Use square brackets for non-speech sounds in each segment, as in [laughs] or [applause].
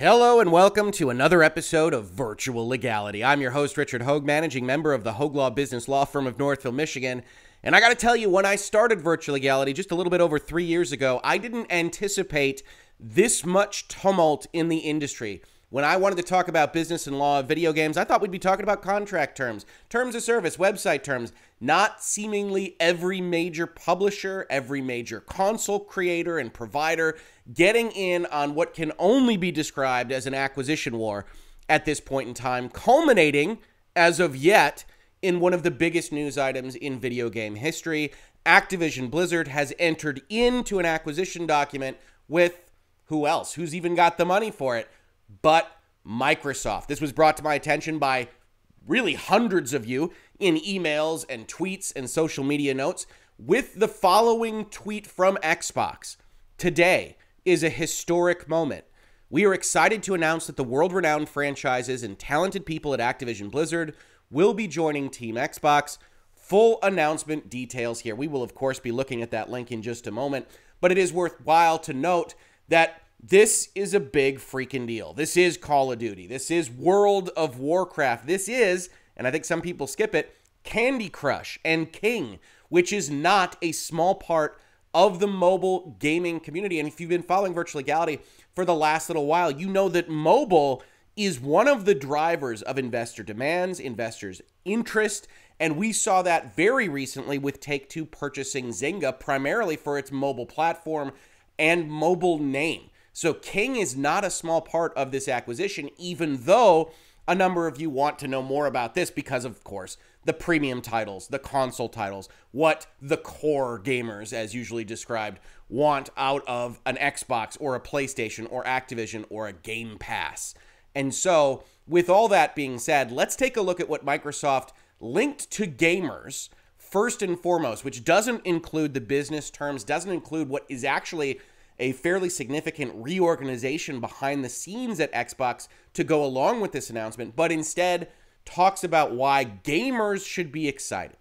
Hello and welcome to another episode of Virtual Legality. I'm your host, Richard Hoeg, managing member of the Hoeg Law Business Law Firm of Northville, Michigan. And I got to tell you, when I started Virtual Legality just a little bit over three years ago, I didn't anticipate this much tumult in the industry. When I wanted to talk about business and law of video games, I thought we'd be talking about contract terms, terms of service, website terms, not seemingly every major publisher, every major console creator and provider getting in on what can only be described as an acquisition war at this point in time, culminating, as of yet, in one of the biggest news items in video game history. Activision Blizzard has entered into an acquisition document with who else? Who's even got the money for it? But Microsoft. This was brought to my attention by really hundreds of you in emails and tweets and social media notes with the following tweet from Xbox. Today, is a historic moment. We are excited to announce that the world renowned franchises and talented people at Activision Blizzard will be joining Team Xbox. Full announcement details here. We will, of course, be looking at that link in just a moment, but it is worthwhile to note that this is a big freaking deal. This is Call of Duty. This is World of Warcraft. This is, and I think some people skip it, Candy Crush and King, which is not a small part of the mobile gaming community. And if you've been following Virtual Legality for the last little while, you know that mobile is one of the drivers of investor demands, investors' interest. And we saw that very recently with Take Two purchasing Zynga primarily for its mobile platform and mobile name. So King is not a small part of this acquisition, even though a number of you want to know more about this because, of course, the premium titles, the console titles, what the core gamers, as usually described, want out of an Xbox or a PlayStation or Activision or a Game Pass. And so, with all that being said, let's take a look at what Microsoft linked to gamers first and foremost, which doesn't include the business terms, doesn't include what is actually a fairly significant reorganization behind the scenes at Xbox to go along with this announcement, but instead talks about why gamers should be excited.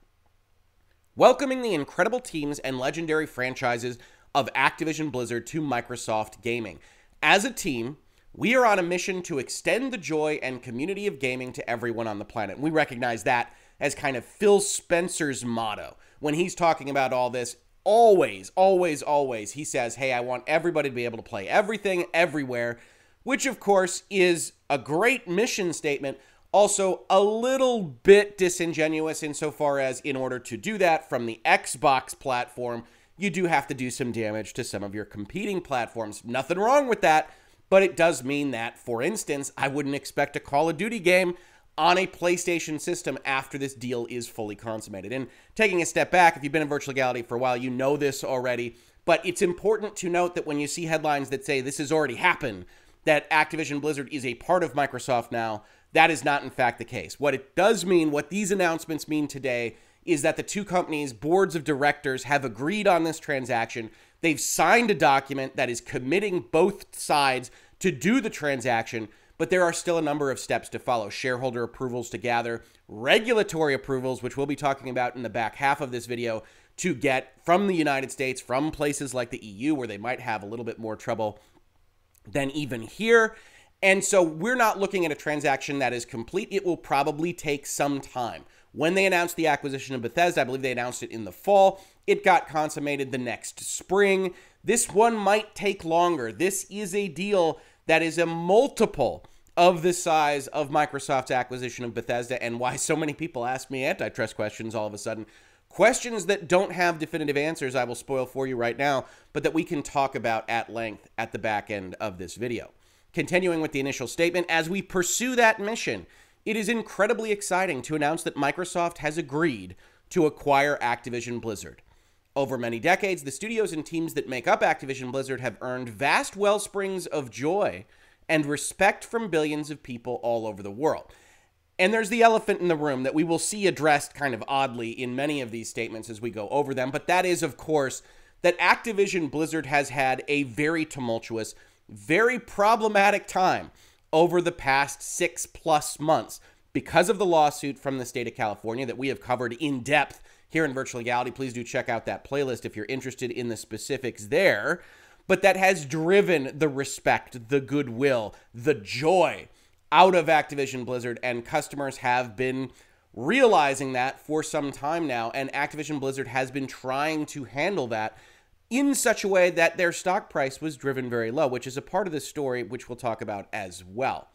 Welcoming the incredible teams and legendary franchises of Activision Blizzard to Microsoft Gaming. As a team, we are on a mission to extend the joy and community of gaming to everyone on the planet. We recognize that as kind of Phil Spencer's motto when he's talking about all this. Always, always, always, he says, Hey, I want everybody to be able to play everything, everywhere, which of course is a great mission statement, also, a little bit disingenuous insofar as, in order to do that from the Xbox platform, you do have to do some damage to some of your competing platforms. Nothing wrong with that, but it does mean that, for instance, I wouldn't expect a Call of Duty game on a PlayStation system after this deal is fully consummated. And taking a step back, if you've been in virtual legality for a while, you know this already. But it's important to note that when you see headlines that say this has already happened, that Activision Blizzard is a part of Microsoft now, that is not, in fact, the case. What it does mean, what these announcements mean today, is that the two companies' boards of directors have agreed on this transaction. They've signed a document that is committing both sides to do the transaction, but there are still a number of steps to follow shareholder approvals to gather, regulatory approvals, which we'll be talking about in the back half of this video, to get from the United States, from places like the EU, where they might have a little bit more trouble than even here. And so we're not looking at a transaction that is complete. It will probably take some time. When they announced the acquisition of Bethesda, I believe they announced it in the fall. It got consummated the next spring. This one might take longer. This is a deal that is a multiple of the size of Microsoft's acquisition of Bethesda and why so many people ask me antitrust questions all of a sudden. Questions that don't have definitive answers, I will spoil for you right now, but that we can talk about at length at the back end of this video. Continuing with the initial statement, as we pursue that mission, it is incredibly exciting to announce that Microsoft has agreed to acquire Activision Blizzard. Over many decades, the studios and teams that make up Activision Blizzard have earned vast well springs of joy and respect from billions of people all over the world. And there's the elephant in the room that we will see addressed kind of oddly in many of these statements as we go over them, but that is, of course, that Activision Blizzard has had a very tumultuous very problematic time over the past six plus months because of the lawsuit from the state of California that we have covered in depth here in Virtual Legality. Please do check out that playlist if you're interested in the specifics there. but that has driven the respect, the goodwill, the joy out of Activision Blizzard, and customers have been realizing that for some time now. And Activision Blizzard has been trying to handle that in such a way that their stock price was driven very low, which is a part of the story, which we'll talk about as well.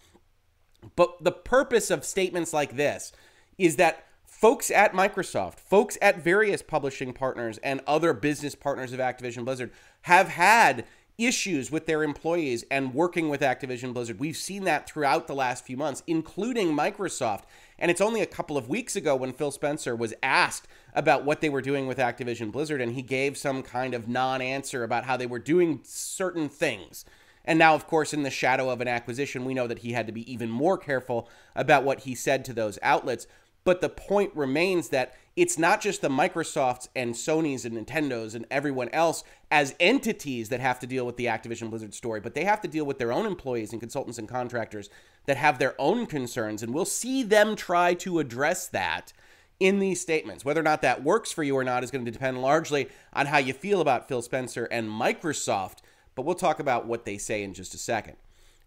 But the purpose of statements like this is that folks at Microsoft, folks at various publishing partners, and other business partners of Activision Blizzard have had issues with their employees and working with Activision Blizzard. We've seen that throughout the last few months, including Microsoft. And it's only a couple of weeks ago when Phil Spencer was asked about what they were doing with Activision Blizzard, and he gave some kind of non answer about how they were doing certain things. And now, of course, in the shadow of an acquisition, we know that he had to be even more careful about what he said to those outlets. But the point remains that it's not just the Microsofts and Sony's and Nintendo's and everyone else as entities that have to deal with the Activision Blizzard story, but they have to deal with their own employees and consultants and contractors that have their own concerns. And we'll see them try to address that in these statements. Whether or not that works for you or not is going to depend largely on how you feel about Phil Spencer and Microsoft, but we'll talk about what they say in just a second.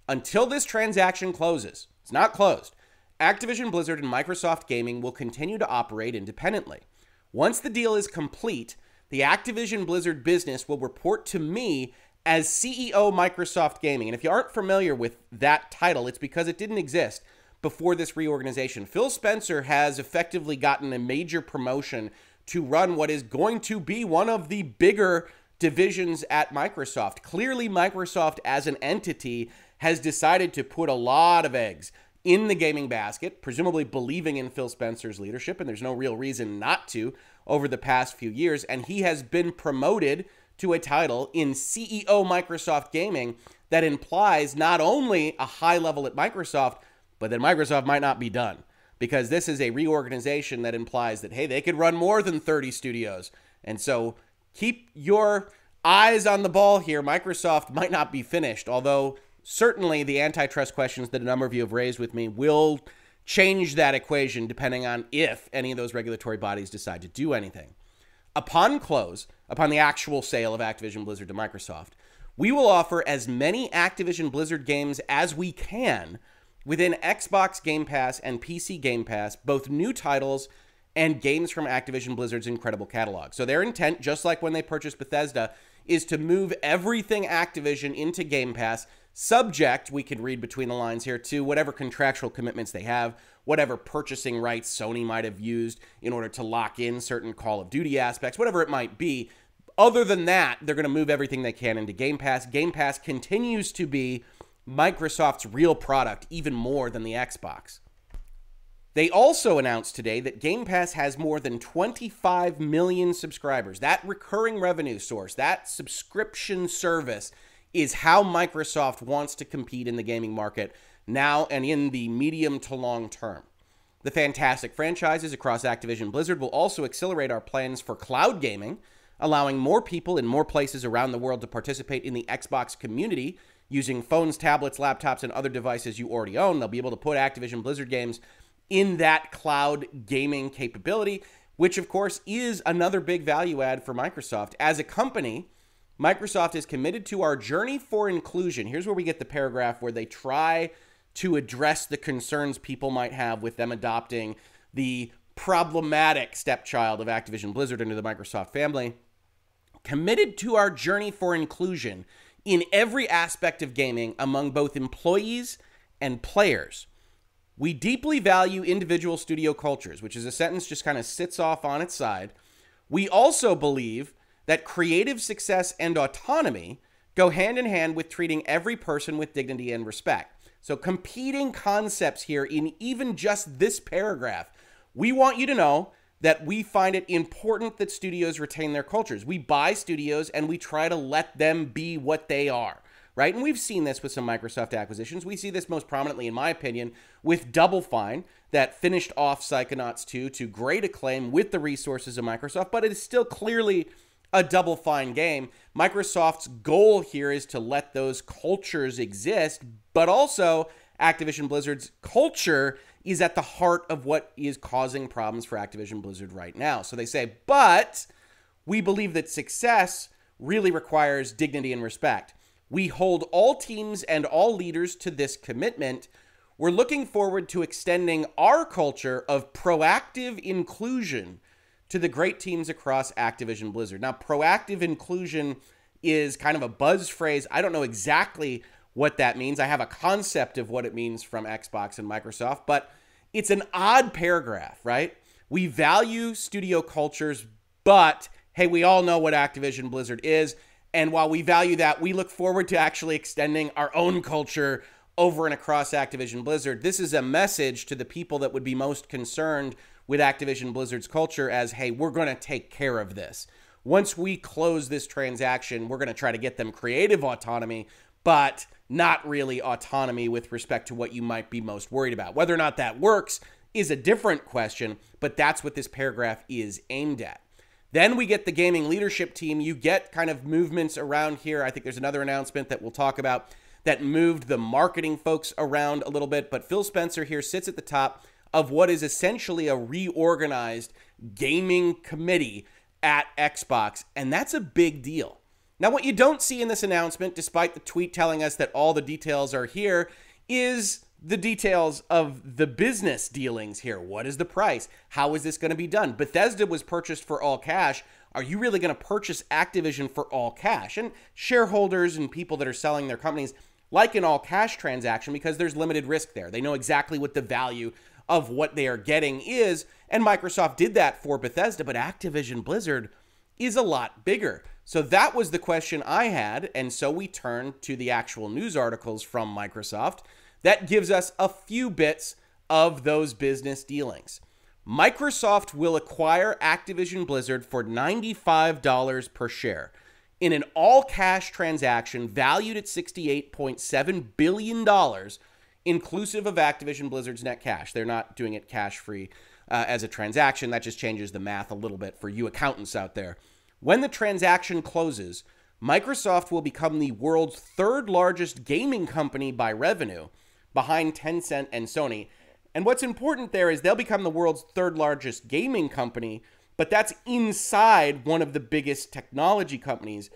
Until this transaction closes, it's not closed. Activision Blizzard and Microsoft Gaming will continue to operate independently. Once the deal is complete, the Activision Blizzard business will report to me as CEO Microsoft Gaming. And if you aren't familiar with that title, it's because it didn't exist before this reorganization. Phil Spencer has effectively gotten a major promotion to run what is going to be one of the bigger divisions at Microsoft. Clearly, Microsoft as an entity has decided to put a lot of eggs in the gaming basket, presumably believing in Phil Spencer's leadership, and there's no real reason not to over the past few years. And he has been promoted to a title in CEO Microsoft Gaming that implies not only a high level at Microsoft, but that Microsoft might not be done because this is a reorganization that implies that, hey, they could run more than 30 studios. And so keep your eyes on the ball here. Microsoft might not be finished, although certainly the antitrust questions that a number of you have raised with me will change that equation depending on if any of those regulatory bodies decide to do anything. Upon close, upon the actual sale of Activision Blizzard to Microsoft, we will offer as many Activision Blizzard games as we can within Xbox Game Pass and PC Game Pass, both new titles and games from Activision Blizzard's incredible catalog. So their intent, just like when they purchased Bethesda, is to move everything Activision into Game Pass, subject, we can read between the lines here, to whatever contractual commitments they have, whatever purchasing rights Sony might have used in order to lock in certain Call of Duty aspects, whatever it might be. Other than that, they're going to move everything they can into Game Pass. Game Pass continues to be Microsoft's real product even more than the Xbox. They also announced today that Game Pass has more than 25 million subscribers. That recurring revenue source, that subscription service, is how Microsoft wants to compete in the gaming market now and in the medium to long term. The fantastic franchises across Activision Blizzard will also accelerate our plans for cloud gaming, allowing more people in more places around the world to participate in the Xbox community using phones, tablets, laptops, and other devices you already own. They'll be able to put Activision Blizzard games in that cloud gaming capability, which of course is another big value add for Microsoft. As a company, Microsoft is committed to our journey for inclusion. Here's where we get the paragraph where they try to address the concerns people might have with them adopting the problematic stepchild of Activision Blizzard into the Microsoft family. Committed to our journey for inclusion in every aspect of gaming among both employees and players. We deeply value individual studio cultures, which is a sentence just kind of sits off on its side. We also believe that creative success and autonomy go hand in hand with treating every person with dignity and respect. So, competing concepts here in even just this paragraph. We want you to know that we find it important that studios retain their cultures. We buy studios and we try to let them be what they are right? And we've seen this with some Microsoft acquisitions. We see this most prominently, in my opinion, with Double Fine that finished off Psychonauts 2 to great acclaim with the resources of Microsoft, but it is still clearly a Double Fine game. Microsoft's goal here is to let those cultures exist, but also Activision Blizzard's culture is at the heart of what is causing problems for Activision Blizzard right now. So they say, but we believe that success really requires dignity and respect. We hold all teams and all leaders to this commitment. We're looking forward to extending our culture of proactive inclusion to the great teams across Activision Blizzard. Now, proactive inclusion is kind of a buzz phrase. I don't know exactly what that means. I have a concept of what it means from Xbox and Microsoft, but it's an odd paragraph, right? We value studio cultures, but hey, we all know what Activision Blizzard is. And while we value that, we look forward to actually extending our own culture over and across Activision Blizzard. This is a message to the people that would be most concerned with Activision Blizzard's culture as hey, we're going to take care of this. Once we close this transaction, we're going to try to get them creative autonomy, but not really autonomy with respect to what you might be most worried about. Whether or not that works is a different question, but that's what this paragraph is aimed at. Then we get the gaming leadership team. You get kind of movements around here. I think there's another announcement that we'll talk about that moved the marketing folks around a little bit, but Phil Spencer here sits at the top of what is essentially a reorganized gaming committee at Xbox, and that's a big deal. Now, what you don't see in this announcement, despite the tweet telling us that all the details are here, is the details of the business dealings here. What is the price? How is this going to be done? Bethesda was purchased for all cash. Are you really going to purchase Activision for all cash? And shareholders and people that are selling their companies like an all cash transaction because there's limited risk there. They know exactly what the value of what they are getting is. And Microsoft did that for Bethesda, but Activision Blizzard is a lot bigger. So that was the question I had. And so we turned to the actual news articles from Microsoft. That gives us a few bits of those business dealings. Microsoft will acquire Activision Blizzard for $95 per share in an all cash transaction valued at $68.7 billion, inclusive of Activision Blizzard's net cash. They're not doing it cash free uh, as a transaction. That just changes the math a little bit for you accountants out there. When the transaction closes, Microsoft will become the world's third largest gaming company by revenue, behind Tencent and Sony. And what's important there is they'll become the world's third largest gaming company, but that's inside one of the biggest technology companies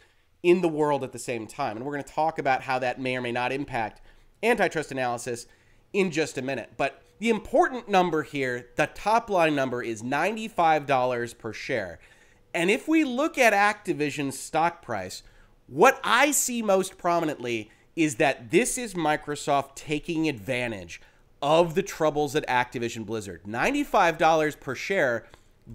in the world at the same time. And we're going to talk about how that may or may not impact antitrust analysis in just a minute. But the important number here, the top line number, is $95 per share. And if we look at Activision's stock price, what I see most prominently is that this is Microsoft taking advantage of the troubles at Activision Blizzard. $95 per share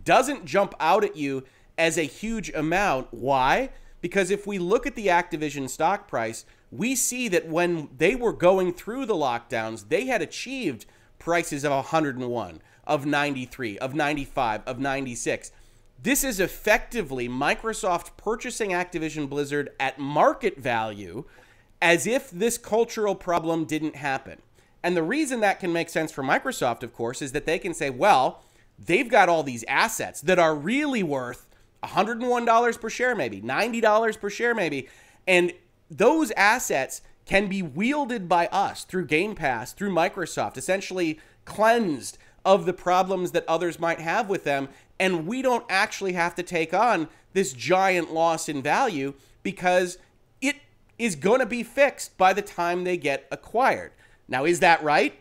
doesn't jump out at you as a huge amount. Why? Because if we look at the Activision stock price, we see that when they were going through the lockdowns, they had achieved prices of 101, of 93, of 95, of 96. This is effectively Microsoft purchasing Activision Blizzard at market value as if this cultural problem didn't happen. And the reason that can make sense for Microsoft, of course, is that they can say, well, they've got all these assets that are really worth $101 per share, maybe $90 per share, maybe. And those assets can be wielded by us through Game Pass, through Microsoft, essentially cleansed of the problems that others might have with them. And we don't actually have to take on this giant loss in value because it is going to be fixed by the time they get acquired. Now, is that right?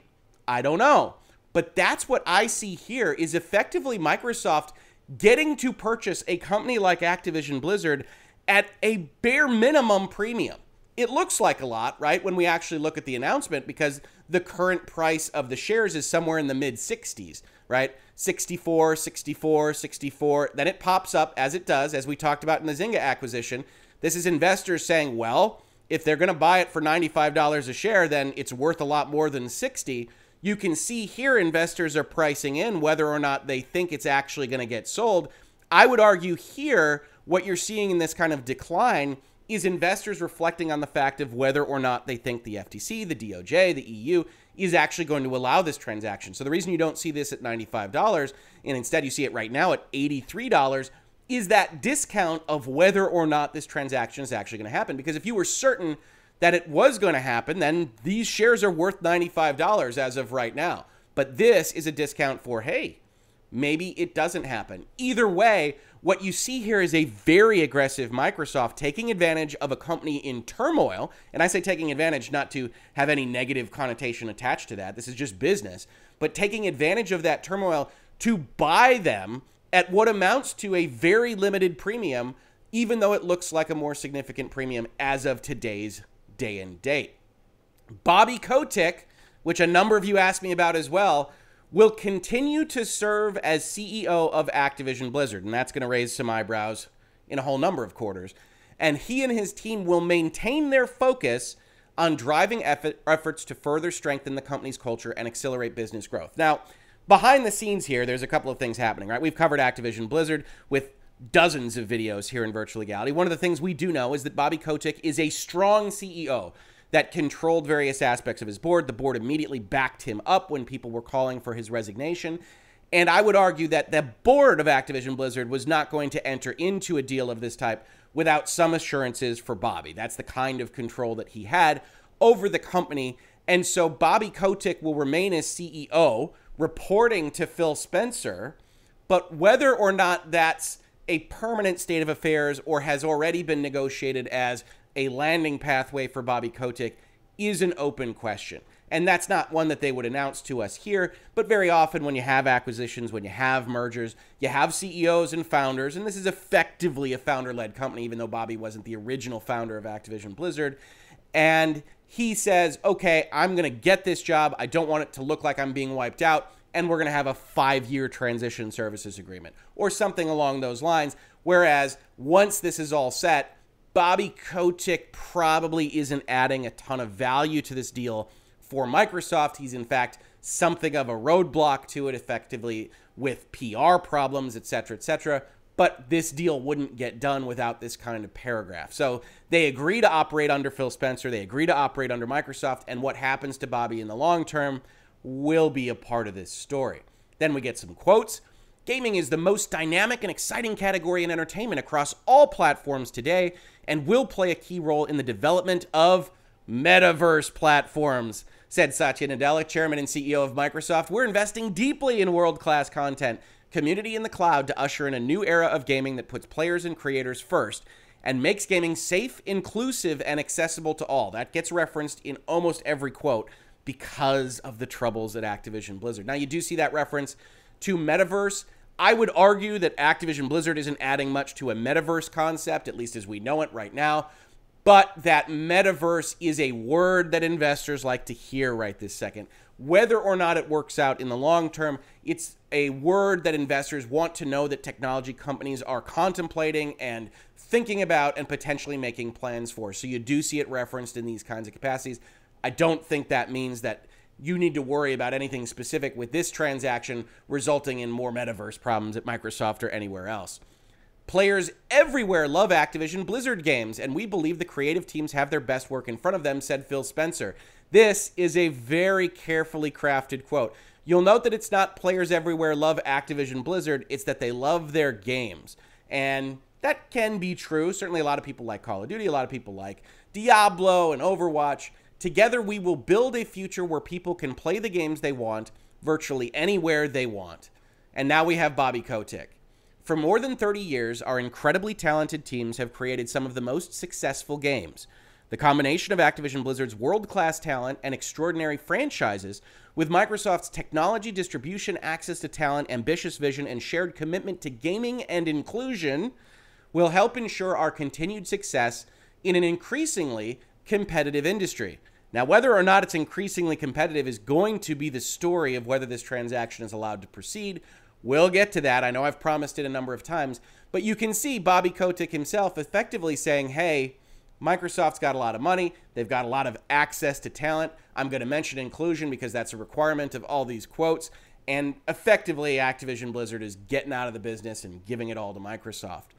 I don't know. But that's what I see here is effectively Microsoft getting to purchase a company like Activision Blizzard at a bare minimum premium. It looks like a lot, right, when we actually look at the announcement because the current price of the shares is somewhere in the mid 60s, right? 64, 64, 64. Then it pops up as it does, as we talked about in the Zynga acquisition. This is investors saying, well, if they're going to buy it for $95 a share, then it's worth a lot more than 60. You can see here investors are pricing in whether or not they think it's actually going to get sold. I would argue here what you're seeing in this kind of decline is investors reflecting on the fact of whether or not they think the FTC, the DOJ, the EU is actually going to allow this transaction. So the reason you don't see this at $95 and instead you see it right now at $83 is that discount of whether or not this transaction is actually going to happen. Because if you were certain that it was going to happen, then these shares are worth $95 as of right now. But this is a discount for, hey, Maybe it doesn't happen. Either way, what you see here is a very aggressive Microsoft taking advantage of a company in turmoil. And I say taking advantage not to have any negative connotation attached to that. This is just business. But taking advantage of that turmoil to buy them at what amounts to a very limited premium, even though it looks like a more significant premium as of today's day and date. Bobby Kotick, which a number of you asked me about as well, will continue to serve as CEO of Activision Blizzard, and that's going to raise some eyebrows in a whole number of quarters. And he and his team will maintain their focus on driving effort, efforts to further strengthen the company's culture and accelerate business growth. Now, behind the scenes here, there's a couple of things happening, right? We've covered Activision Blizzard with dozens of videos here in Virtual Legality. One of the things we do know is that Bobby Kotick is a strong CEO that controlled various aspects of his board. The board immediately backed him up when people were calling for his resignation. And I would argue that the board of Activision Blizzard was not going to enter into a deal of this type without some assurances for Bobby. That's the kind of control that he had over the company. And so Bobby Kotick will remain as CEO, reporting to Phil Spencer. But whether or not that's a permanent state of affairs or has already been negotiated as a landing pathway for Bobby Kotick is an open question. And that's not one that they would announce to us here, but very often when you have acquisitions, when you have mergers, you have CEOs and founders, and this is effectively a founder led company, even though Bobby wasn't the original founder of Activision Blizzard. And he says, okay, I'm going to get this job. I don't want it to look like I'm being wiped out. And we're going to have a five year transition services agreement or something along those lines. Whereas once this is all set, Bobby Kotick probably isn't adding a ton of value to this deal for Microsoft. He's, in fact, something of a roadblock to it, effectively with PR problems, et cetera, et cetera. But this deal wouldn't get done without this kind of paragraph. So they agree to operate under Phil Spencer, they agree to operate under Microsoft, and what happens to Bobby in the long term will be a part of this story. Then we get some quotes. Gaming is the most dynamic and exciting category in entertainment across all platforms today and will play a key role in the development of metaverse platforms, said Satya Nadella, chairman and CEO of Microsoft. We're investing deeply in world class content, community in the cloud to usher in a new era of gaming that puts players and creators first and makes gaming safe, inclusive, and accessible to all. That gets referenced in almost every quote because of the troubles at Activision Blizzard. Now, you do see that reference to metaverse. I would argue that Activision Blizzard isn't adding much to a metaverse concept, at least as we know it right now. But that metaverse is a word that investors like to hear right this second. Whether or not it works out in the long term, it's a word that investors want to know that technology companies are contemplating and thinking about and potentially making plans for. So you do see it referenced in these kinds of capacities. I don't think that means that you need to worry about anything specific with this transaction resulting in more metaverse problems at Microsoft or anywhere else. Players everywhere love Activision Blizzard games, and we believe the creative teams have their best work in front of them, said Phil Spencer. This is a very carefully crafted quote. You'll note that it's not players everywhere love Activision Blizzard, it's that they love their games. And that can be true. Certainly, a lot of people like Call of Duty, a lot of people like Diablo and Overwatch. Together, we will build a future where people can play the games they want virtually anywhere they want. And now we have Bobby Kotick. For more than 30 years, our incredibly talented teams have created some of the most successful games. The combination of Activision Blizzard's world class talent and extraordinary franchises with Microsoft's technology, distribution, access to talent, ambitious vision, and shared commitment to gaming and inclusion will help ensure our continued success in an increasingly competitive industry. Now, whether or not it's increasingly competitive is going to be the story of whether this transaction is allowed to proceed. We'll get to that. I know I've promised it a number of times, but you can see Bobby Kotick himself effectively saying, hey, Microsoft's got a lot of money. They've got a lot of access to talent. I'm going to mention inclusion because that's a requirement of all these quotes. And effectively, Activision Blizzard is getting out of the business and giving it all to Microsoft.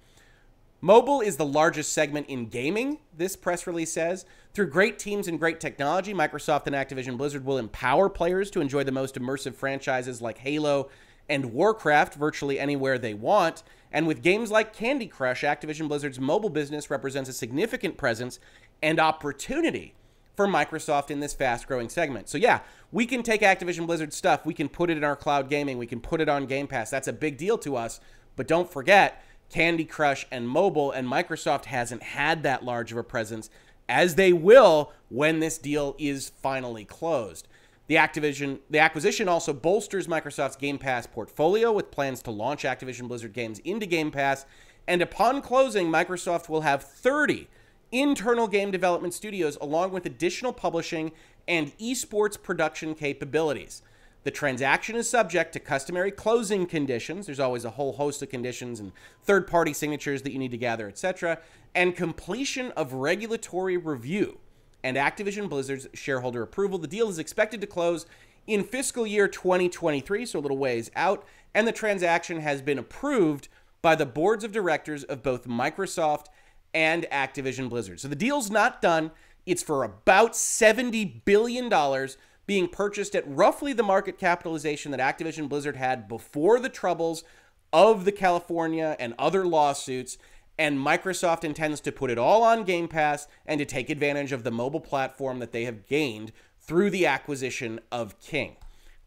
Mobile is the largest segment in gaming, this press release says. Through great teams and great technology, Microsoft and Activision Blizzard will empower players to enjoy the most immersive franchises like Halo and Warcraft virtually anywhere they want. And with games like Candy Crush, Activision Blizzard's mobile business represents a significant presence and opportunity for Microsoft in this fast growing segment. So, yeah, we can take Activision Blizzard stuff, we can put it in our cloud gaming, we can put it on Game Pass. That's a big deal to us. But don't forget, Candy Crush and mobile, and Microsoft hasn't had that large of a presence as they will when this deal is finally closed. The Activision the acquisition also bolsters Microsoft's Game Pass portfolio with plans to launch Activision Blizzard games into Game Pass, and upon closing, Microsoft will have 30 internal game development studios along with additional publishing and esports production capabilities. The transaction is subject to customary closing conditions. There's always a whole host of conditions and third party signatures that you need to gather, etc., and completion of regulatory review and Activision Blizzard's shareholder approval. The deal is expected to close in fiscal year 2023, so a little ways out, and the transaction has been approved by the boards of directors of both Microsoft and Activision Blizzard. So the deal's not done. It's for about $70 billion being purchased at roughly the market capitalization that Activision Blizzard had before the troubles of the California and other lawsuits. And Microsoft intends to put it all on Game Pass and to take advantage of the mobile platform that they have gained through the acquisition of King.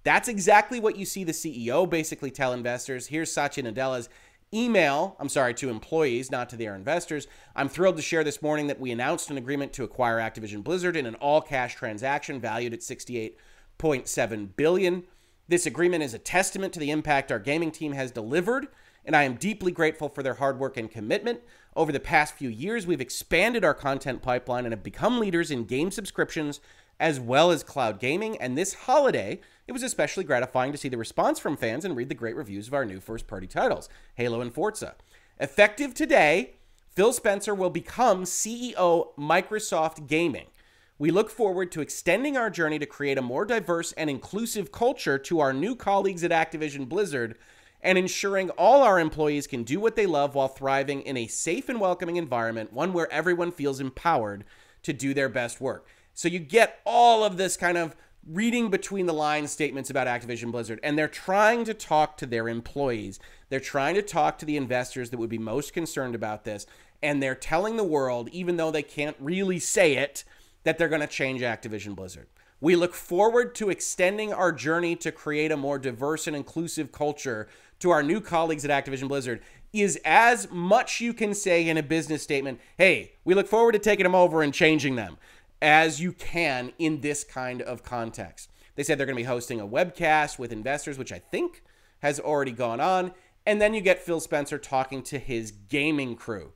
That's exactly what you see the CEO basically tell investors. Here's Satya Nadella's email, I'm sorry, to employees, not to their investors. I'm thrilled to share this morning that we announced an agreement to acquire Activision Blizzard in an all-cash transaction valued at 68.7 billion. This agreement is a testament to the impact our gaming team has delivered, and I am deeply grateful for their hard work and commitment. Over the past few years, we've expanded our content pipeline and have become leaders in game subscriptions as well as cloud gaming. And this holiday, it was especially gratifying to see the response from fans and read the great reviews of our new first party titles, Halo and Forza. Effective today, Phil Spencer will become CEO Microsoft Gaming. We look forward to extending our journey to create a more diverse and inclusive culture to our new colleagues at Activision Blizzard and ensuring all our employees can do what they love while thriving in a safe and welcoming environment, one where everyone feels empowered to do their best work. So you get all of this kind of reading between the lines statements about Activision Blizzard, and they're trying to talk to their employees. They're trying to talk to the investors that would be most concerned about this, and they're telling the world, even though they can't really say it, that they're going to change Activision Blizzard. We look forward to extending our journey to create a more diverse and inclusive culture to our new colleagues at Activision Blizzard is as much you can say in a business statement, hey, we look forward to taking them over and changing them as you can in this kind of context. They said they're going to be hosting a webcast with investors, which I think has already gone on. And then you get Phil Spencer talking to his gaming crew.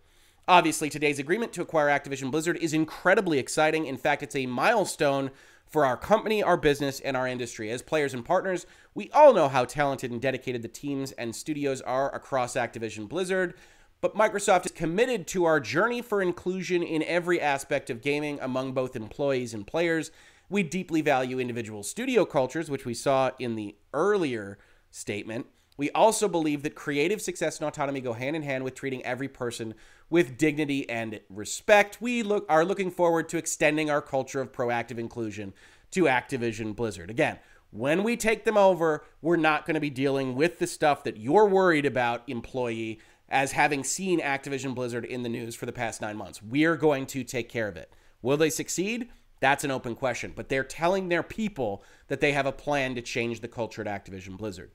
Obviously, today's agreement to acquire Activision Blizzard is incredibly exciting. In fact, it's a milestone for our company, our business, and our industry. As players and partners, we all know how talented and dedicated the teams and studios are across Activision Blizzard. But Microsoft is committed to our journey for inclusion in every aspect of gaming among both employees and players. We deeply value individual studio cultures, which we saw in the earlier statement. We also believe that creative success and autonomy go hand in hand with treating every person with dignity and respect. We look are looking forward to extending our culture of proactive inclusion to Activision Blizzard. Again, when we take them over, we're not going to be dealing with the stuff that you're worried about, employee as having seen Activision Blizzard in the news for the past nine months. We're going to take care of it. Will they succeed? That's an open question. But they're telling their people that they have a plan to change the culture at Activision Blizzard.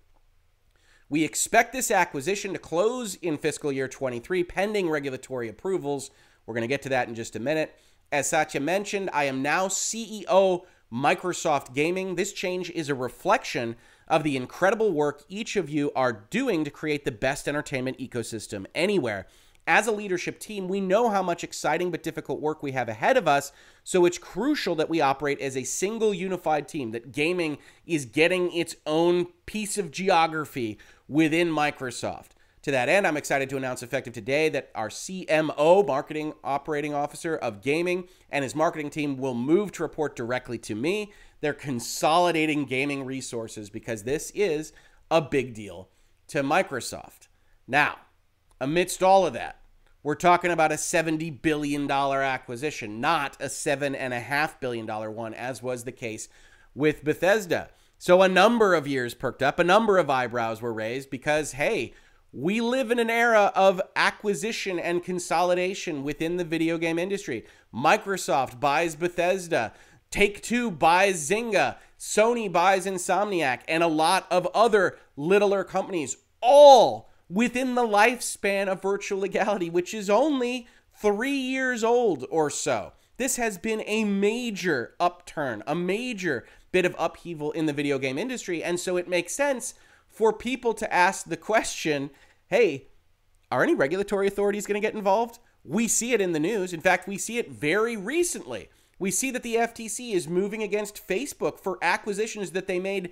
We expect this acquisition to close in fiscal year 23, pending regulatory approvals. We're going to get to that in just a minute. As Satya mentioned, I am now CEO Microsoft Gaming. This change is a reflection of the incredible work each of you are doing to create the best entertainment ecosystem anywhere. As a leadership team, we know how much exciting but difficult work we have ahead of us, so it's crucial that we operate as a single unified team, that gaming is getting its own piece of geography within Microsoft. To that end, I'm excited to announce effective today that our CMO, Marketing Operating Officer of Gaming, and his marketing team will move to report directly to me. They're consolidating gaming resources because this is a big deal to Microsoft. Now, amidst all of that, we're talking about a $70 billion acquisition, not a $7.5 billion one, as was the case with Bethesda. So a number of years perked up, a number of eyebrows were raised because, hey, we live in an era of acquisition and consolidation within the video game industry. Microsoft buys Bethesda. Take Two buys Zynga, Sony buys Insomniac, and a lot of other littler companies, all within the lifespan of virtual legality, which is only three years old or so. This has been a major upturn, a major bit of upheaval in the video game industry. And so it makes sense for people to ask the question hey, are any regulatory authorities going to get involved? We see it in the news. In fact, we see it very recently. We see that the FTC is moving against Facebook for acquisitions that they made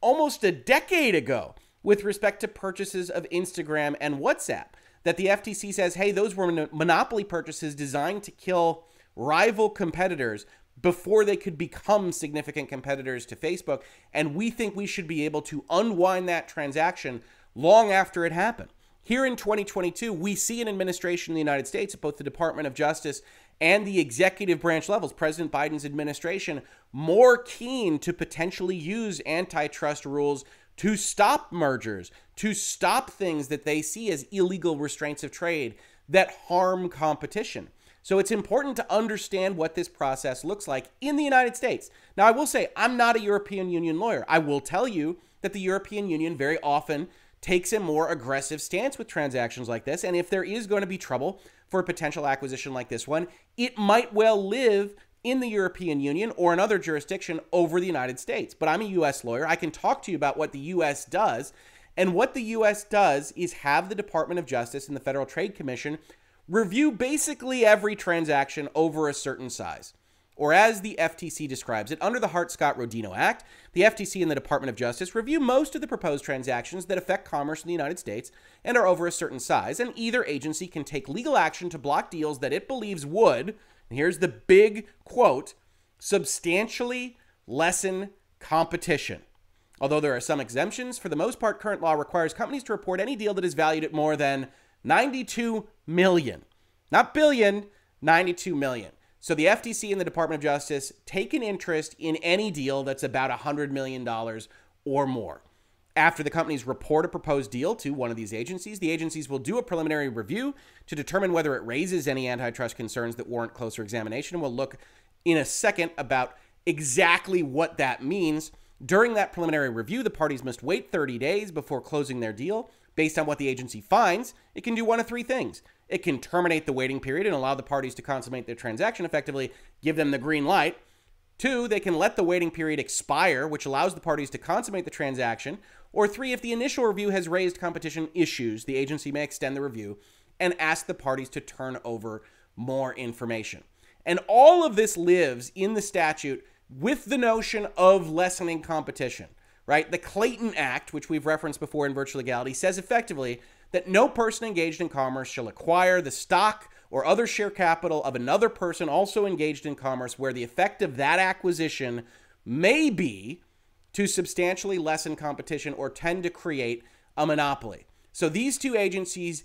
almost a decade ago with respect to purchases of Instagram and WhatsApp. That the FTC says, hey, those were monopoly purchases designed to kill rival competitors before they could become significant competitors to Facebook. And we think we should be able to unwind that transaction long after it happened. Here in 2022, we see an administration in the United States at both the Department of Justice and the executive branch levels, President Biden's administration, more keen to potentially use antitrust rules to stop mergers, to stop things that they see as illegal restraints of trade that harm competition. So it's important to understand what this process looks like in the United States. Now, I will say, I'm not a European Union lawyer. I will tell you that the European Union very often takes a more aggressive stance with transactions like this. And if there is going to be trouble for a potential acquisition like this one, it might well live in the European Union or another jurisdiction over the United States. But I'm a US lawyer. I can talk to you about what the US does. And what the US does is have the Department of Justice and the Federal Trade Commission review basically every transaction over a certain size. Or as the FTC describes it, under the Hart Scott Rodino Act, the FTC and the Department of Justice review most of the proposed transactions that affect commerce in the United States and are over a certain size, and either agency can take legal action to block deals that it believes would, and here's the big quote, substantially lessen competition. Although there are some exemptions, for the most part, current law requires companies to report any deal that is valued at more than 92 million. Not billion, 92 million. So the FTC and the Department of Justice take an interest in any deal that's about $100 million or more. After the companies report a proposed deal to one of these agencies, the agencies will do a preliminary review to determine whether it raises any antitrust concerns that warrant closer examination. We'll look in a second about exactly what that means. During that preliminary review, the parties must wait 30 days before closing their deal based on what the agency finds, it can do one of three things. It can terminate the waiting period and allow the parties to consummate their transaction effectively, give them the green light. Two, they can let the waiting period expire, which allows the parties to consummate the transaction. Or three, if the initial review has raised competition issues, the agency may extend the review and ask the parties to turn over more information. And all of this lives in the statute with the notion of lessening competition right? The Clayton Act, which we've referenced before in virtual legality, says effectively that no person engaged in commerce shall acquire the stock or other share capital of another person also engaged in commerce where the effect of that acquisition may be to substantially lessen competition or tend to create a monopoly. So these two agencies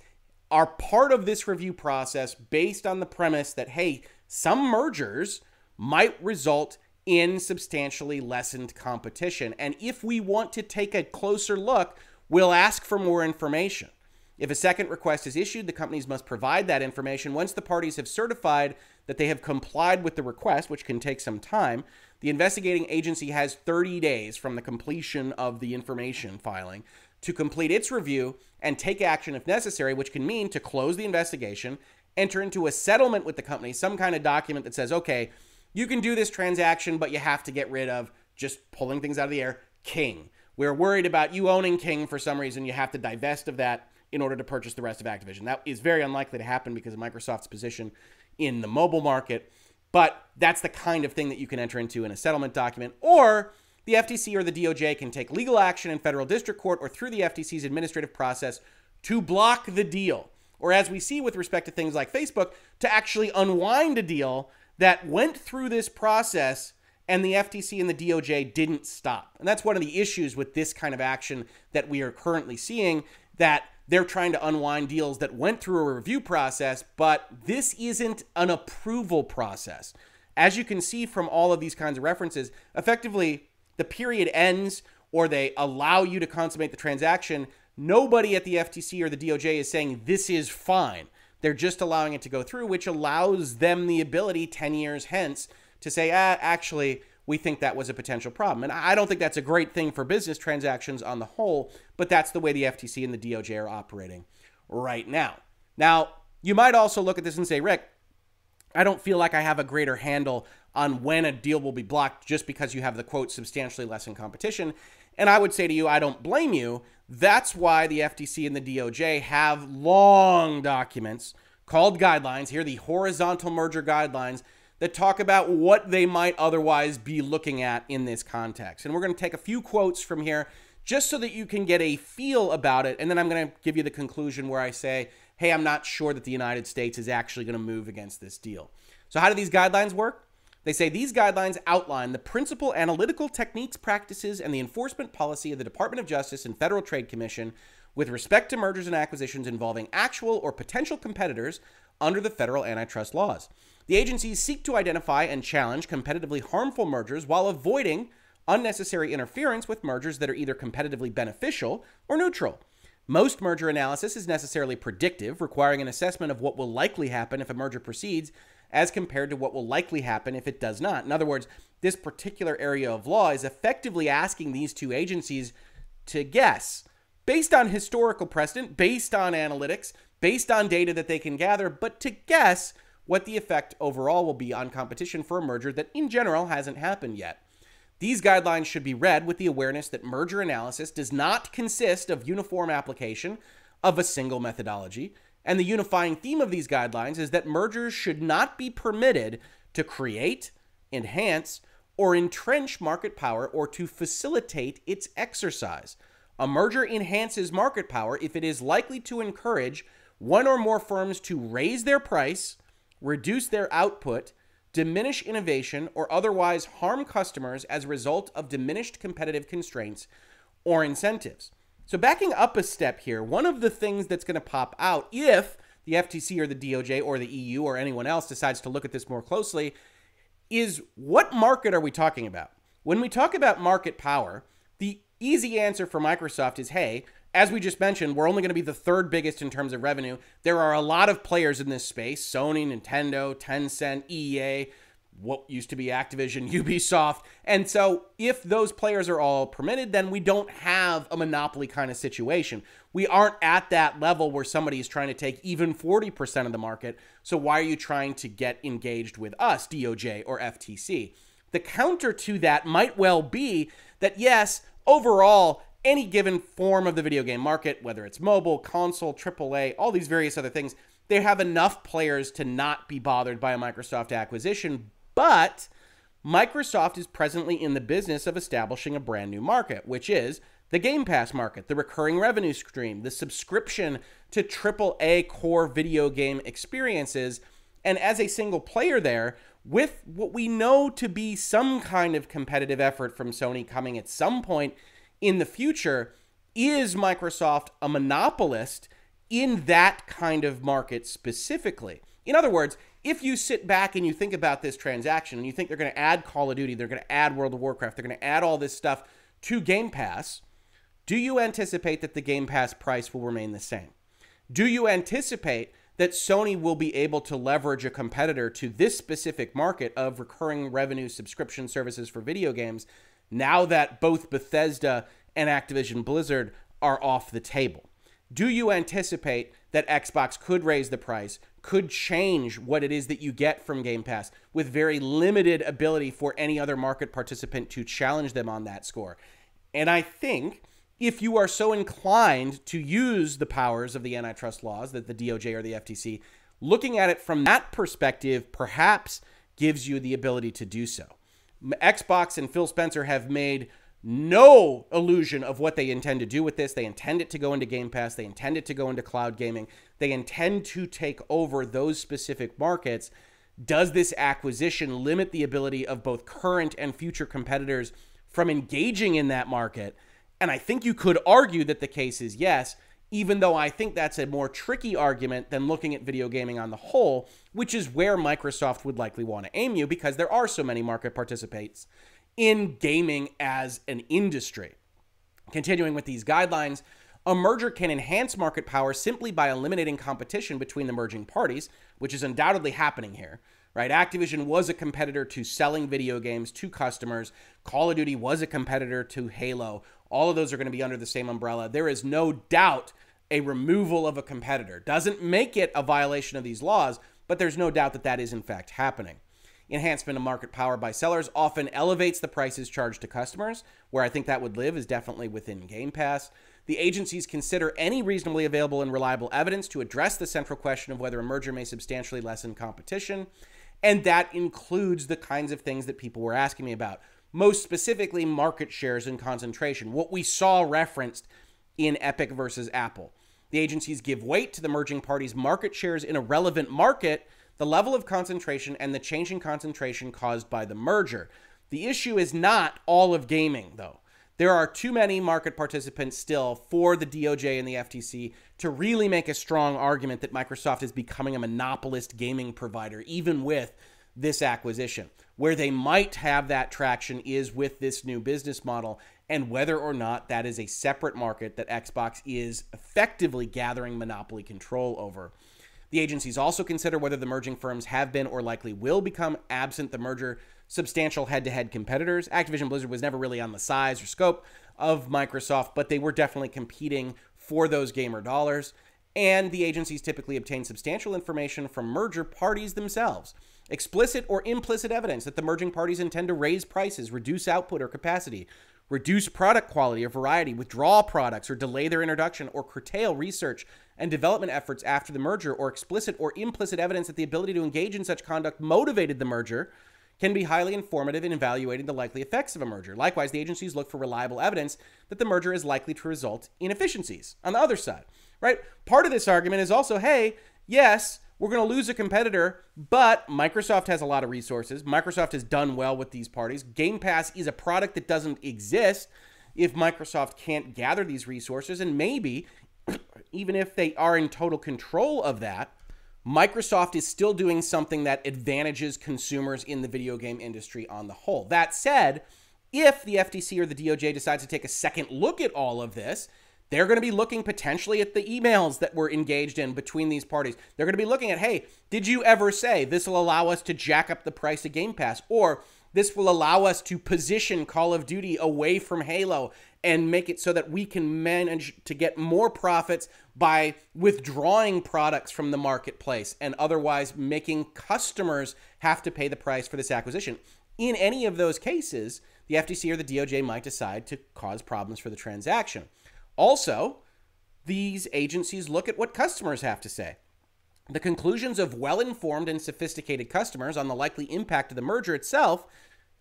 are part of this review process based on the premise that, hey, some mergers might result in substantially lessened competition. And if we want to take a closer look, we'll ask for more information. If a second request is issued, the companies must provide that information. Once the parties have certified that they have complied with the request, which can take some time, the investigating agency has 30 days from the completion of the information filing to complete its review and take action if necessary, which can mean to close the investigation, enter into a settlement with the company, some kind of document that says, okay, you can do this transaction, but you have to get rid of just pulling things out of the air. King. We're worried about you owning King for some reason. You have to divest of that in order to purchase the rest of Activision. That is very unlikely to happen because of Microsoft's position in the mobile market. But that's the kind of thing that you can enter into in a settlement document. Or the FTC or the DOJ can take legal action in federal district court or through the FTC's administrative process to block the deal. Or as we see with respect to things like Facebook, to actually unwind a deal that went through this process and the FTC and the DOJ didn't stop. And that's one of the issues with this kind of action that we are currently seeing that they're trying to unwind deals that went through a review process, but this isn't an approval process. As you can see from all of these kinds of references, effectively the period ends or they allow you to consummate the transaction. Nobody at the FTC or the DOJ is saying this is fine. They're just allowing it to go through, which allows them the ability 10 years hence to say, ah, actually, we think that was a potential problem. And I don't think that's a great thing for business transactions on the whole, but that's the way the FTC and the DOJ are operating right now. Now, you might also look at this and say, Rick, I don't feel like I have a greater handle on when a deal will be blocked just because you have the quote substantially less in competition. And I would say to you, I don't blame you. That's why the FTC and the DOJ have long documents called guidelines, here the horizontal merger guidelines, that talk about what they might otherwise be looking at in this context. And we're going to take a few quotes from here just so that you can get a feel about it. And then I'm going to give you the conclusion where I say, hey, I'm not sure that the United States is actually going to move against this deal. So, how do these guidelines work? They say these guidelines outline the principal analytical techniques, practices, and the enforcement policy of the Department of Justice and Federal Trade Commission with respect to mergers and acquisitions involving actual or potential competitors under the federal antitrust laws. The agencies seek to identify and challenge competitively harmful mergers while avoiding unnecessary interference with mergers that are either competitively beneficial or neutral. Most merger analysis is necessarily predictive, requiring an assessment of what will likely happen if a merger proceeds as compared to what will likely happen if it does not. In other words, this particular area of law is effectively asking these two agencies to guess based on historical precedent, based on analytics, based on data that they can gather, but to guess what the effect overall will be on competition for a merger that in general hasn't happened yet. These guidelines should be read with the awareness that merger analysis does not consist of uniform application of a single methodology, and the unifying theme of these guidelines is that mergers should not be permitted to create, enhance, or entrench market power or to facilitate its exercise. A merger enhances market power if it is likely to encourage one or more firms to raise their price, reduce their output, diminish innovation, or otherwise harm customers as a result of diminished competitive constraints or incentives. So, backing up a step here, one of the things that's going to pop out if the FTC or the DOJ or the EU or anyone else decides to look at this more closely is what market are we talking about? When we talk about market power, the easy answer for Microsoft is hey, as we just mentioned, we're only going to be the third biggest in terms of revenue. There are a lot of players in this space Sony, Nintendo, Tencent, EA, what used to be Activision, [laughs] Ubisoft. And so, if those players are all permitted, then we don't have a monopoly kind of situation. We aren't at that level where somebody is trying to take even 40% of the market. So, why are you trying to get engaged with us, DOJ or FTC? The counter to that might well be that, yes, overall, any given form of the video game market, whether it's mobile, console, AAA, all these various other things, they have enough players to not be bothered by a Microsoft acquisition. But Microsoft is presently in the business of establishing a brand new market, which is the Game Pass market, the recurring revenue stream, the subscription to AAA core video game experiences. And as a single player there, with what we know to be some kind of competitive effort from Sony coming at some point in the future, is Microsoft a monopolist in that kind of market specifically? In other words, if you sit back and you think about this transaction and you think they're going to add Call of Duty, they're going to add World of Warcraft, they're going to add all this stuff to Game Pass, do you anticipate that the Game Pass price will remain the same? Do you anticipate that Sony will be able to leverage a competitor to this specific market of recurring revenue subscription services for video games now that both Bethesda and Activision Blizzard are off the table? Do you anticipate that Xbox could raise the price, could change what it is that you get from Game Pass with very limited ability for any other market participant to challenge them on that score? And I think if you are so inclined to use the powers of the antitrust laws that the DOJ or the FTC, looking at it from that perspective perhaps gives you the ability to do so. Xbox and Phil Spencer have made no illusion of what they intend to do with this. They intend it to go into Game Pass, they intend it to go into cloud gaming, they intend to take over those specific markets. Does this acquisition limit the ability of both current and future competitors from engaging in that market? And I think you could argue that the case is yes, even though I think that's a more tricky argument than looking at video gaming on the whole, which is where Microsoft would likely want to aim you because there are so many market participants in gaming as an industry. Continuing with these guidelines, a merger can enhance market power simply by eliminating competition between the merging parties, which is undoubtedly happening here. right? Activision was a competitor to selling video games to customers. Call of Duty was a competitor to Halo. All of those are going to be under the same umbrella. There is no doubt a removal of a competitor doesn't make it a violation of these laws, but there's no doubt that that is in fact happening. Enhancement of market power by sellers often elevates the prices charged to customers. Where I think that would live is definitely within Game Pass. The agencies consider any reasonably available and reliable evidence to address the central question of whether a merger may substantially lessen competition. And that includes the kinds of things that people were asking me about, most specifically market shares and concentration, what we saw referenced in Epic versus Apple. The agencies give weight to the merging parties' market shares in a relevant market, the level of concentration, and the change in concentration caused by the merger. The issue is not all of gaming, though. There are too many market participants still for the DOJ and the FTC to really make a strong argument that Microsoft is becoming a monopolist gaming provider, even with this acquisition. Where they might have that traction is with this new business model and whether or not that is a separate market that Xbox is effectively gathering monopoly control over. The agencies also consider whether the merging firms have been or likely will become, absent the merger, substantial head to head competitors. Activision Blizzard was never really on the size or scope of Microsoft, but they were definitely competing for those gamer dollars. And the agencies typically obtain substantial information from merger parties themselves. Explicit or implicit evidence that the merging parties intend to raise prices, reduce output or capacity, reduce product quality or variety, withdraw products or delay their introduction, or curtail research and development efforts after the merger, or explicit or implicit evidence that the ability to engage in such conduct motivated the merger can be highly informative in evaluating the likely effects of a merger. Likewise, the agencies look for reliable evidence that the merger is likely to result in efficiencies. On the other side, right? Part of this argument is also hey, yes, we're going to lose a competitor, but Microsoft has a lot of resources. Microsoft has done well with these parties. Game Pass is a product that doesn't exist if Microsoft can't gather these resources. And maybe, [clears throat] even if they are in total control of that, Microsoft is still doing something that advantages consumers in the video game industry on the whole. That said, if the FTC or the DOJ decides to take a second look at all of this, they're going to be looking potentially at the emails that were engaged in between these parties. They're going to be looking at, hey, did you ever say this will allow us to jack up the price of Game Pass? Or this will allow us to position Call of Duty away from Halo and make it so that we can manage to get more profits by withdrawing products from the marketplace and otherwise making customers have to pay the price for this acquisition. In any of those cases, the FTC or the DOJ might decide to cause problems for the transaction. Also, these agencies look at what customers have to say. The conclusions of well informed and sophisticated customers on the likely impact of the merger itself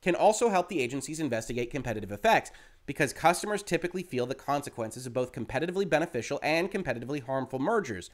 can also help the agencies investigate competitive effects because customers typically feel the consequences of both competitively beneficial and competitively harmful mergers.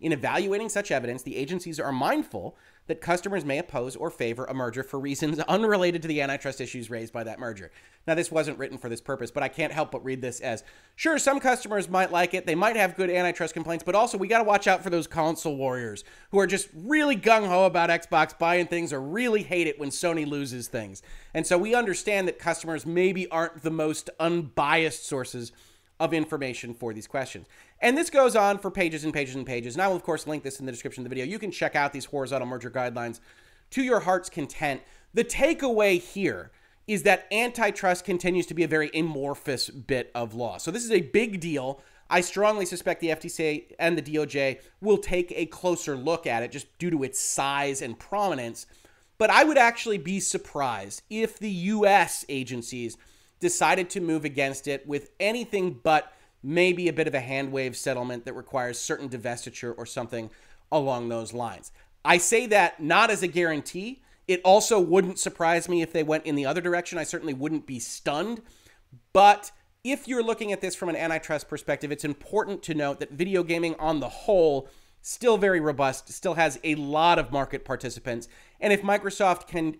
In evaluating such evidence, the agencies are mindful that customers may oppose or favor a merger for reasons [laughs] unrelated to the antitrust issues raised by that merger. Now, this wasn't written for this purpose, but I can't help but read this as sure, some customers might like it. They might have good antitrust complaints, but also we got to watch out for those console warriors who are just really gung ho about Xbox buying things or really hate it when Sony loses things. And so we understand that customers maybe aren't the most unbiased sources of information for these questions. And this goes on for pages and pages and pages. And I will, of course, link this in the description of the video. You can check out these horizontal merger guidelines to your heart's content. The takeaway here is that antitrust continues to be a very amorphous bit of law. So this is a big deal. I strongly suspect the FTC and the DOJ will take a closer look at it just due to its size and prominence. But I would actually be surprised if the US agencies decided to move against it with anything but maybe a bit of a hand wave settlement that requires certain divestiture or something along those lines. I say that not as a guarantee. It also wouldn't surprise me if they went in the other direction. I certainly wouldn't be stunned. But if you're looking at this from an antitrust perspective, it's important to note that video gaming on the whole still very robust, still has a lot of market participants. And if Microsoft can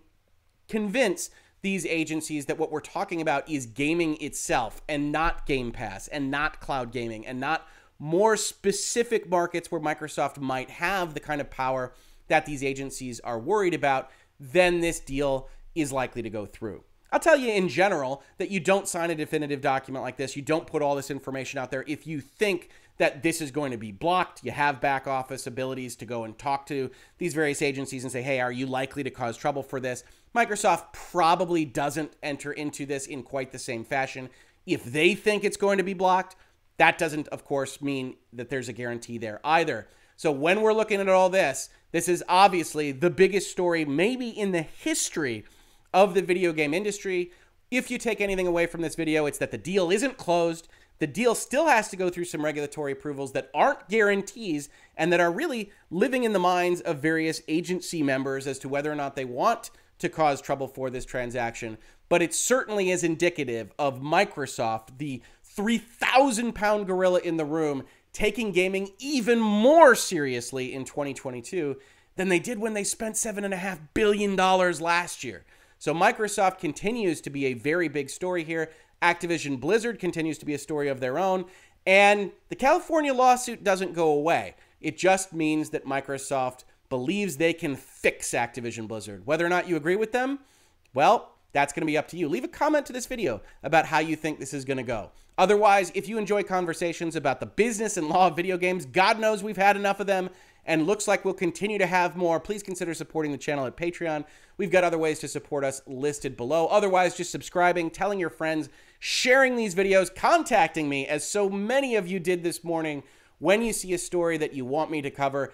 convince these agencies that what we're talking about is gaming itself and not Game Pass and not cloud gaming and not more specific markets where Microsoft might have the kind of power that these agencies are worried about, then this deal is likely to go through. I'll tell you in general that you don't sign a definitive document like this. You don't put all this information out there if you think that this is going to be blocked. You have back office abilities to go and talk to these various agencies and say, hey, are you likely to cause trouble for this? Microsoft probably doesn't enter into this in quite the same fashion. If they think it's going to be blocked, that doesn't, of course, mean that there's a guarantee there either. So when we're looking at all this, this is obviously the biggest story, maybe in the history of the video game industry. If you take anything away from this video, it's that the deal isn't closed. The deal still has to go through some regulatory approvals that aren't guarantees and that are really living in the minds of various agency members as to whether or not they want to cause trouble for this transaction. But it certainly is indicative of Microsoft, the 3,000 pound gorilla in the room, taking gaming even more seriously in 2022 than they did when they spent $7.5 billion last year. So Microsoft continues to be a very big story here. Activision Blizzard continues to be a story of their own. And the California lawsuit doesn't go away. It just means that Microsoft believes they can fix Activision Blizzard. Whether or not you agree with them, well, that's going to be up to you. Leave a comment to this video about how you think this is going to go. Otherwise, if you enjoy conversations about the business and law of video games, God knows we've had enough of them and looks like we'll continue to have more. Please consider supporting the channel at Patreon. We've got other ways to support us listed below. Otherwise, just subscribing, telling your friends, sharing these videos, contacting me, as so many of you did this morning. When you see a story that you want me to cover,